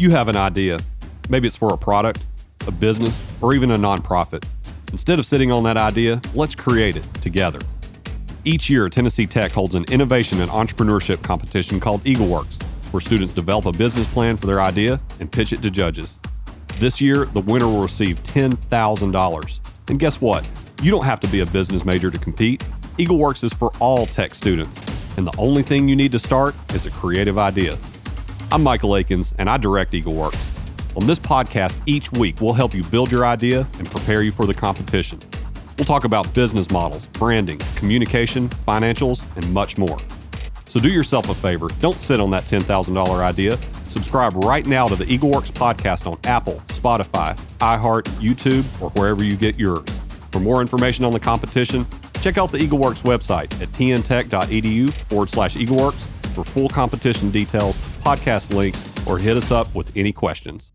You have an idea. Maybe it's for a product, a business, or even a nonprofit. Instead of sitting on that idea, let's create it together. Each year, Tennessee Tech holds an innovation and entrepreneurship competition called EagleWorks, where students develop a business plan for their idea and pitch it to judges. This year, the winner will receive $10,000. And guess what? You don't have to be a business major to compete. EagleWorks is for all tech students, and the only thing you need to start is a creative idea. I'm Michael Akins, and I direct EagleWorks. On this podcast, each week, we'll help you build your idea and prepare you for the competition. We'll talk about business models, branding, communication, financials, and much more. So do yourself a favor, don't sit on that $10,000 idea. Subscribe right now to the EagleWorks podcast on Apple, Spotify, iHeart, YouTube, or wherever you get yours. For more information on the competition, check out the EagleWorks website at tntech.edu forward slash EagleWorks for full competition details, podcast links, or hit us up with any questions.